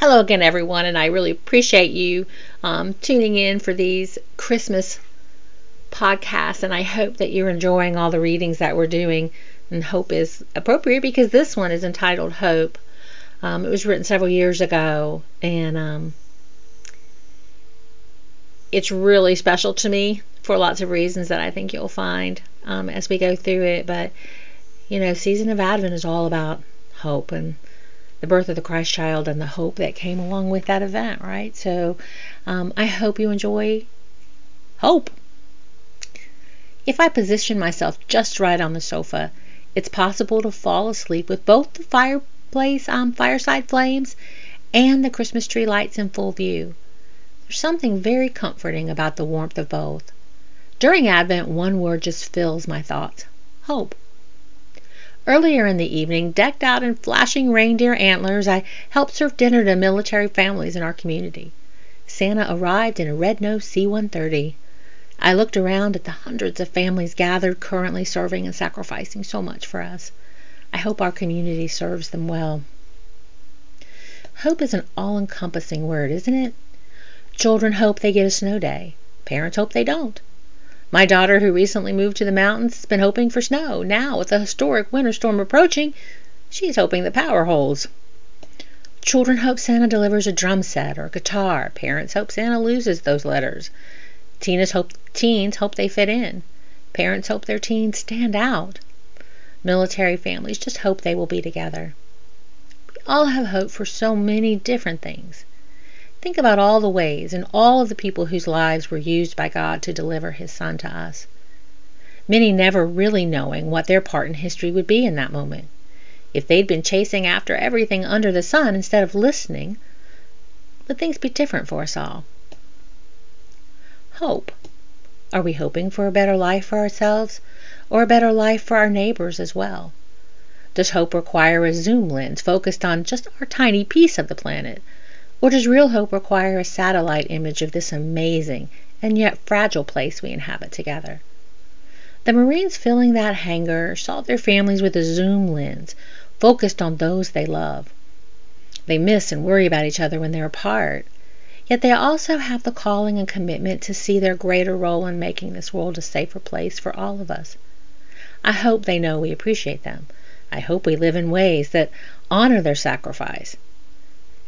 Hello again, everyone, and I really appreciate you um, tuning in for these Christmas podcasts. And I hope that you're enjoying all the readings that we're doing. And hope is appropriate because this one is entitled Hope. Um, it was written several years ago, and um, it's really special to me for lots of reasons that I think you'll find um, as we go through it. But you know, season of Advent is all about hope and the birth of the Christ child and the hope that came along with that event, right? So um, I hope you enjoy hope. If I position myself just right on the sofa, it's possible to fall asleep with both the fireplace um, fireside flames and the Christmas tree lights in full view. There's something very comforting about the warmth of both. During Advent, one word just fills my thoughts hope. Earlier in the evening, decked out in flashing reindeer antlers, I helped serve dinner to military families in our community. Santa arrived in a red-nosed C-130. I looked around at the hundreds of families gathered, currently serving and sacrificing so much for us. I hope our community serves them well. Hope is an all encompassing word, isn't it? Children hope they get a snow day. Parents hope they don't. My daughter, who recently moved to the mountains, has been hoping for snow. Now, with the historic winter storm approaching, she is hoping the power holds. Children hope Santa delivers a drum set or a guitar. Parents hope Santa loses those letters. Teens hope, teens hope they fit in. Parents hope their teens stand out. Military families just hope they will be together. We all have hope for so many different things. Think about all the ways and all of the people whose lives were used by God to deliver His Son to us. Many never really knowing what their part in history would be in that moment. If they'd been chasing after everything under the sun instead of listening, would things be different for us all? Hope. Are we hoping for a better life for ourselves or a better life for our neighbors as well? Does hope require a zoom lens focused on just our tiny piece of the planet? Or does real hope require a satellite image of this amazing and yet fragile place we inhabit together? The Marines filling that hangar saw their families with a zoom lens, focused on those they love. They miss and worry about each other when they're apart, yet they also have the calling and commitment to see their greater role in making this world a safer place for all of us. I hope they know we appreciate them. I hope we live in ways that honor their sacrifice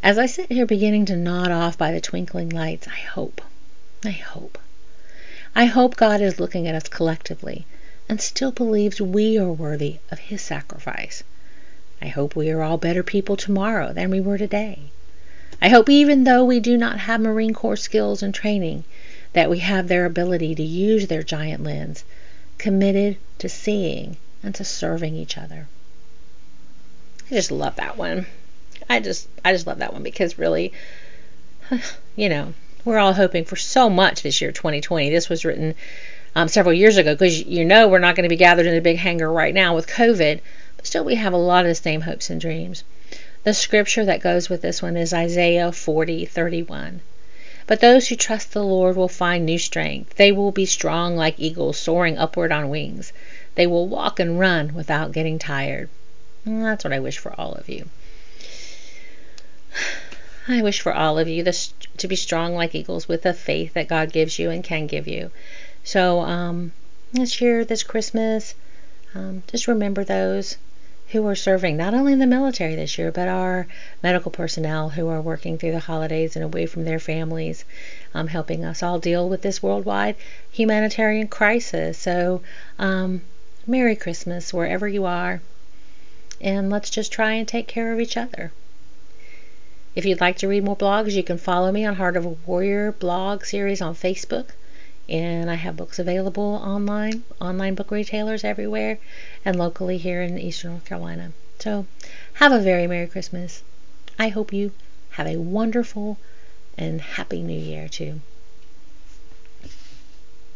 as I sit here beginning to nod off by the twinkling lights, I hope, I hope, I hope God is looking at us collectively and still believes we are worthy of His sacrifice. I hope we are all better people tomorrow than we were today. I hope even though we do not have Marine Corps skills and training, that we have their ability to use their giant lens, committed to seeing and to serving each other. I just love that one. I just I just love that one because really, you know, we're all hoping for so much this year, 2020. This was written um, several years ago because you know we're not going to be gathered in a big hangar right now with COVID, but still we have a lot of the same hopes and dreams. The scripture that goes with this one is Isaiah 40:31. But those who trust the Lord will find new strength. They will be strong like eagles soaring upward on wings. They will walk and run without getting tired. And that's what I wish for all of you. I wish for all of you this, to be strong like eagles with the faith that God gives you and can give you. So um, this year, this Christmas, um, just remember those who are serving not only in the military this year, but our medical personnel who are working through the holidays and away from their families, um, helping us all deal with this worldwide humanitarian crisis. So, um, Merry Christmas wherever you are, and let's just try and take care of each other. If you'd like to read more blogs, you can follow me on Heart of a Warrior blog series on Facebook. And I have books available online, online book retailers everywhere, and locally here in Eastern North Carolina. So have a very Merry Christmas. I hope you have a wonderful and Happy New Year too.